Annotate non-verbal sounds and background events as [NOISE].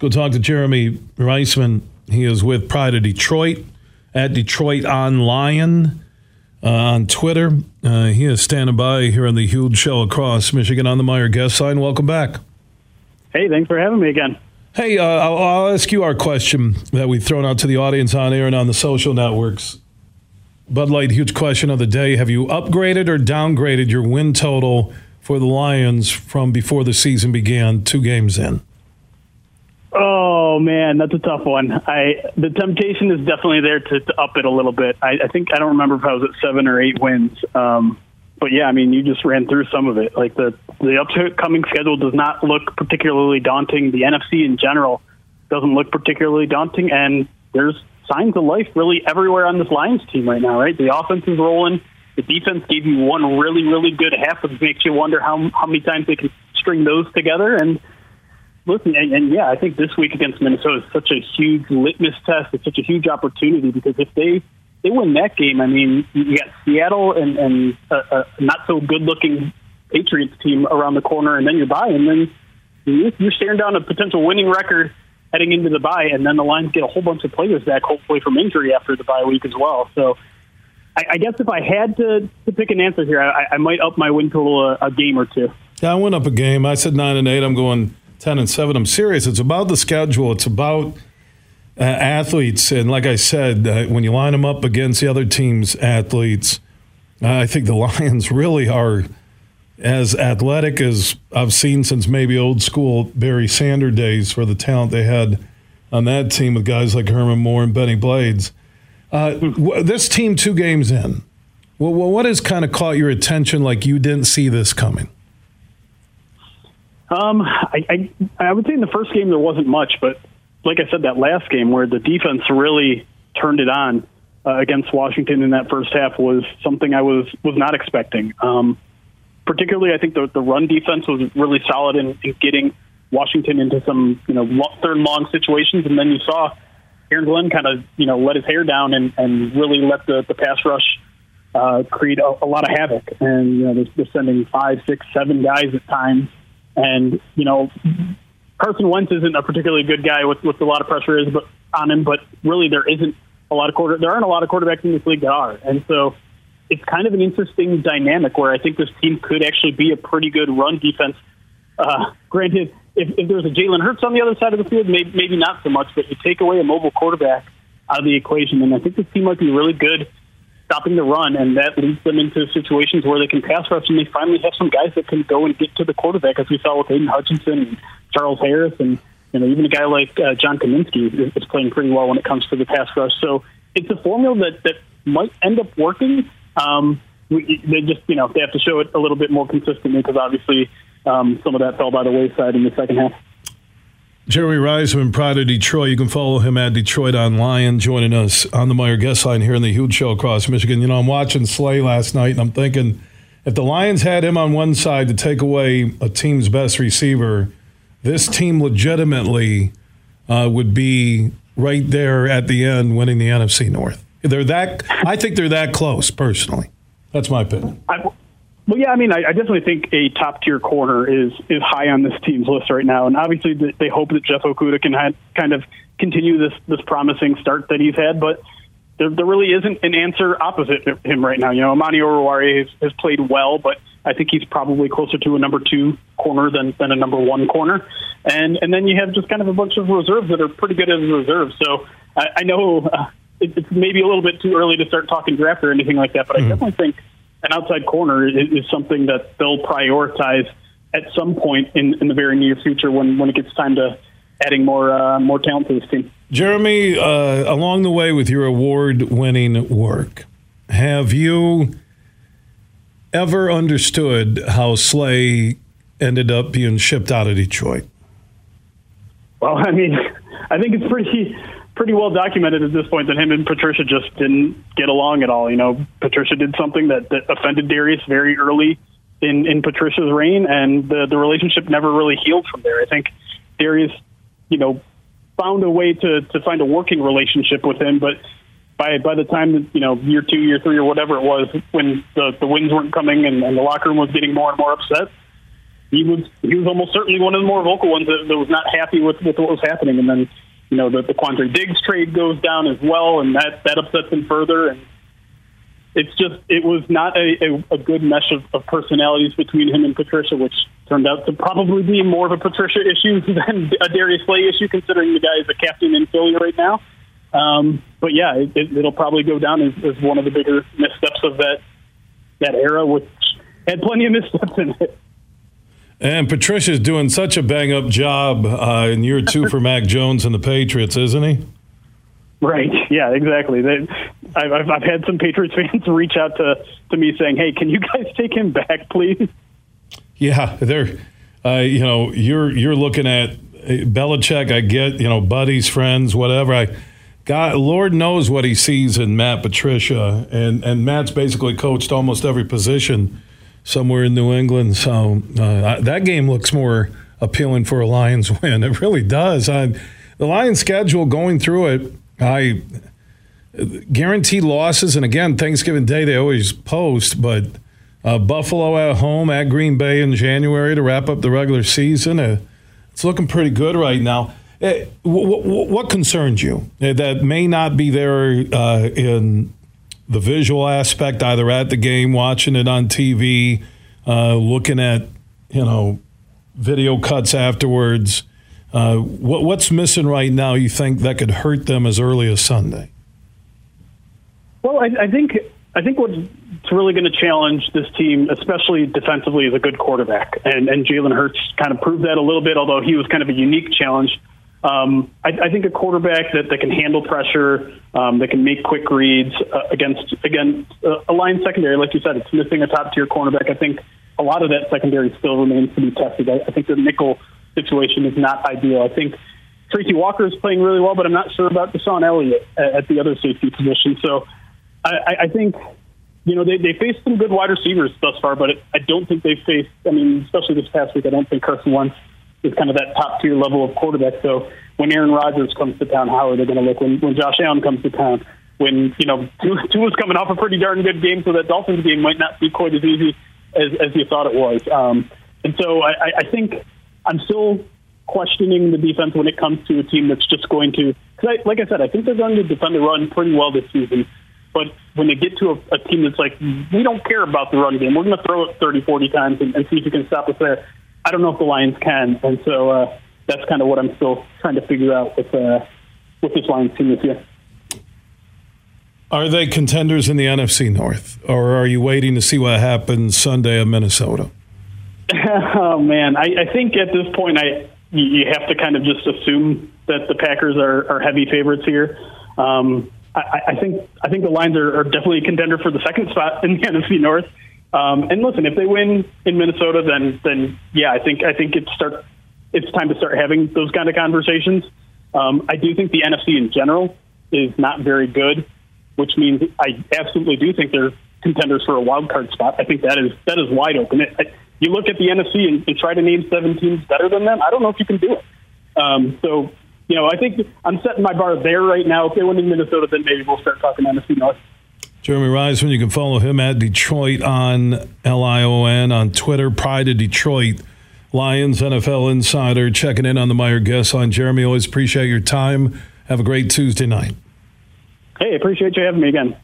go talk to Jeremy Reisman. He is with Pride of Detroit at Detroit on Lion uh, on Twitter. Uh, he is standing by here on the huge show across Michigan on the Meijer guest line. Welcome back. Hey, thanks for having me again. Hey, uh, I'll, I'll, ask you our question that we've thrown out to the audience on air and on the social networks. Bud Light, huge question of the day. Have you upgraded or downgraded your win total for the Lions from before the season began, two games in? Oh man, that's a tough one. I the temptation is definitely there to, to up it a little bit. I, I, think I don't remember if I was at seven or eight wins, um, but yeah, I mean you just ran through some of it. Like the the upcoming schedule does not look particularly daunting. The NFC in general doesn't look particularly daunting, and there's signs of life really everywhere on this Lions team right now. Right, the offense is rolling. The defense gave you one really really good half, which makes you wonder how how many times they can string those together and listen, and, and, yeah, I think this week against Minnesota is such a huge litmus test. It's such a huge opportunity because if they they win that game, I mean, you got Seattle and, and a, a not so good looking Patriots team around the corner, and then you're by, and then you're staring down a potential winning record heading into the bye, and then the Lions get a whole bunch of players back, hopefully from injury after the bye week as well. So. I, I guess if I had to, to pick an answer here, I, I might up my win total a, a game or two. Yeah, I went up a game. I said nine and eight. I'm going 10 and 7. I'm serious. It's about the schedule. It's about uh, athletes. And like I said, uh, when you line them up against the other team's athletes, uh, I think the [LAUGHS] Lions really are as athletic as I've seen since maybe old school Barry Sander days for the talent they had on that team with guys like Herman Moore and Bennie Blades. Uh, this team, two games in, well, what has kind of caught your attention like you didn't see this coming? Um, I, I I would say in the first game there wasn't much, but like I said, that last game where the defense really turned it on uh, against Washington in that first half was something I was was not expecting. Um, particularly, I think the the run defense was really solid in, in getting Washington into some you know third long situations, and then you saw Aaron Glenn kind of you know let his hair down and, and really let the, the pass rush uh, create a, a lot of havoc. And you know they're, they're sending five, six, seven guys at times and you know, Carson Wentz isn't a particularly good guy with with a lot of pressure is but on him, but really there isn't a lot of quarter. There aren't a lot of quarterbacks in this league that are, and so it's kind of an interesting dynamic where I think this team could actually be a pretty good run defense. Uh, granted, if, if there's a Jalen Hurts on the other side of the field, maybe, maybe not so much, but you take away a mobile quarterback out of the equation, and I think this team might be really good stopping the run, and that leads them into situations where they can pass rush, and they finally have some guys that can go and get to the quarterback, as we saw with Aidan Hutchinson, and Charles Harris, and you know even a guy like uh, John Cominsky is, is playing pretty well when it comes to the pass rush. So it's a formula that that might end up working. Um, we, they just you know they have to show it a little bit more consistently because obviously um, some of that fell by the wayside in the second half. Jeremy Reisman, Pride of Detroit. You can follow him at Detroit on Lion, joining us on the Meijer Guest line here in the huge show across Michigan. You know, I'm watching Slay last night, and I'm thinking if the Lions had him on one side to take away a team's best receiver, this team legitimately uh, would be right there at the end winning the NFC North. They're that. I think they're that close, personally. That's my opinion. I, well, yeah, I mean, I, I definitely think a top tier corner is is high on this team's list right now, and obviously they hope that Jeff Okudah can have, kind of continue this this promising start that he's had, but there, there really isn't an answer opposite him right now. You know, Amani Oruwariye has, has played well, but I think he's probably closer to a number two corner than, than a number one corner. And and then you have just kind of a bunch of reserves that are pretty good as reserves. So I, I know uh, it, it's maybe a little bit too early to start talking draft or anything like that, but mm-hmm. I definitely think an outside corner is, is something that they'll prioritize at some point in, in the very near future when, when it gets time to adding more uh, more talent to this team. Jeremy, uh, along the way with your award-winning work, have you ever understood how Slay ended up being shipped out of Detroit? Well, I mean, [LAUGHS] I think it's pretty pretty well documented at this point that him and Patricia just didn't get along at all. You know, Patricia did something that, that offended Darius very early in, in Patricia's reign, and the, the relationship never really healed from there. I think Darius, you know, found a way to, to find a working relationship with him, but by by the time you know year two, year three, or whatever it was, when the the wins weren't coming and, and the locker room was getting more and more upset, he was he was almost certainly one of the more vocal ones that, that was not happy with, with what was happening. And then, you know, the, the Quandre Diggs trade goes down as well, and that that upsets him further. And it's just it was not a, a, a good mesh of, of personalities between him and Patricia, which turned out to probably be more of a Patricia issue [LAUGHS] than a Darius Slay issue, considering the guy is a captain in Philly right now. Um, but yeah, it, it, will probably go down as, as one of the bigger missteps of that that era, which had plenty of missteps in it. And Patricia's doing such a bang up job uh, in year two for Mac Jones and the Patriots, isn't he? Right. Yeah. Exactly. They, I've, I've had some Patriots [LAUGHS] fans reach out to to me saying, "Hey, can you guys take him back, please?" Yeah, they're. Uh, you know, you're you're looking at uh, Belichick. I get you know buddies, friends, whatever. I God, Lord knows what he sees in Matt Patricia, and and Matt's basically coached almost every position somewhere in New England. So uh, that game looks more appealing for a Lions [LAUGHS] win. It really does. I, the Lions schedule going through it, I guarantee losses. And again, Thanksgiving Day they always post, but uh, Buffalo at home at Green Bay in January to wrap up the regular season. Uh, it's looking pretty good right now. Uh, what concerns you uh, that may not be there uh, in the visual aspect, either at the game, watching it on TV, uh, looking at you know video cuts afterwards? Uh, what, what's missing right now? You think that could hurt them as early as Sunday? Well, I, I think I think what's really going to challenge this team, especially defensively, is a good quarterback, and and Jalen Hurts kind of proved that a little bit. Although he was kind of a unique challenge um, I, I think a quarterback that, that can handle pressure, um, that can make quick reads uh, against again uh, a line secondary, like you said, it's missing a top tier cornerback. I think a lot of that secondary still remains to be tested. I, I think the nickel situation is not ideal. I think Tracy Walker is playing really well, but I'm not sure about DeShon Elliott at, at the other safety position. So I, I think you know, they, they faced some good wide receivers thus far, but it, I don't think they faced, I mean, especially this past week, I don't think Carson Wentz is kind of that top tier level of quarterback. So when Aaron Rodgers comes to town, how are they going to look? When when Josh Allen comes to town, when you know [LAUGHS] Tua's coming off a pretty darn good game, so that Dolphins game might not be quite as easy as as you thought it was. Um, and so I, I think I'm still questioning the defense when it comes to a team that's just going to. Because like I said, I think they're going to defend the run pretty well this season. But when they get to a, a team that's like, we don't care about the run game, we're going to throw it 30, 40 times and, and see if you can stop us there. I don't know if the Lions can, and so uh, that's kind of what I'm still trying to figure out with uh, with this Lions team this year. Are they contenders in the NFC North, or are you waiting to see what happens Sunday in Minnesota? [LAUGHS] oh man, I, I think at this point, I you have to kind of just assume that the Packers are, are heavy favorites here. Um, I, I think I think the Lions are, are definitely a contender for the second spot in the [LAUGHS] NFC North. Um, and listen, if they win in Minnesota, then then yeah, I think I think it's start it's time to start having those kind of conversations. Um, I do think the NFC in general is not very good, which means I absolutely do think they're contenders for a wild card spot. I think that is that is wide open. It, I, you look at the NFC and, and, try to name seven teams better than them. I don't know if you can do it. Um, so you know, I think I'm setting my bar there right now. If they win in Minnesota, then maybe we'll start talking NFC North. Jeremy Reisman, you can follow him at Detroit on L I O N on Twitter. Pride of Detroit Lions NFL Insider checking in on the Meijer guest line. Jeremy, always appreciate your time. Have a great Tuesday night. Hey, appreciate you having me again.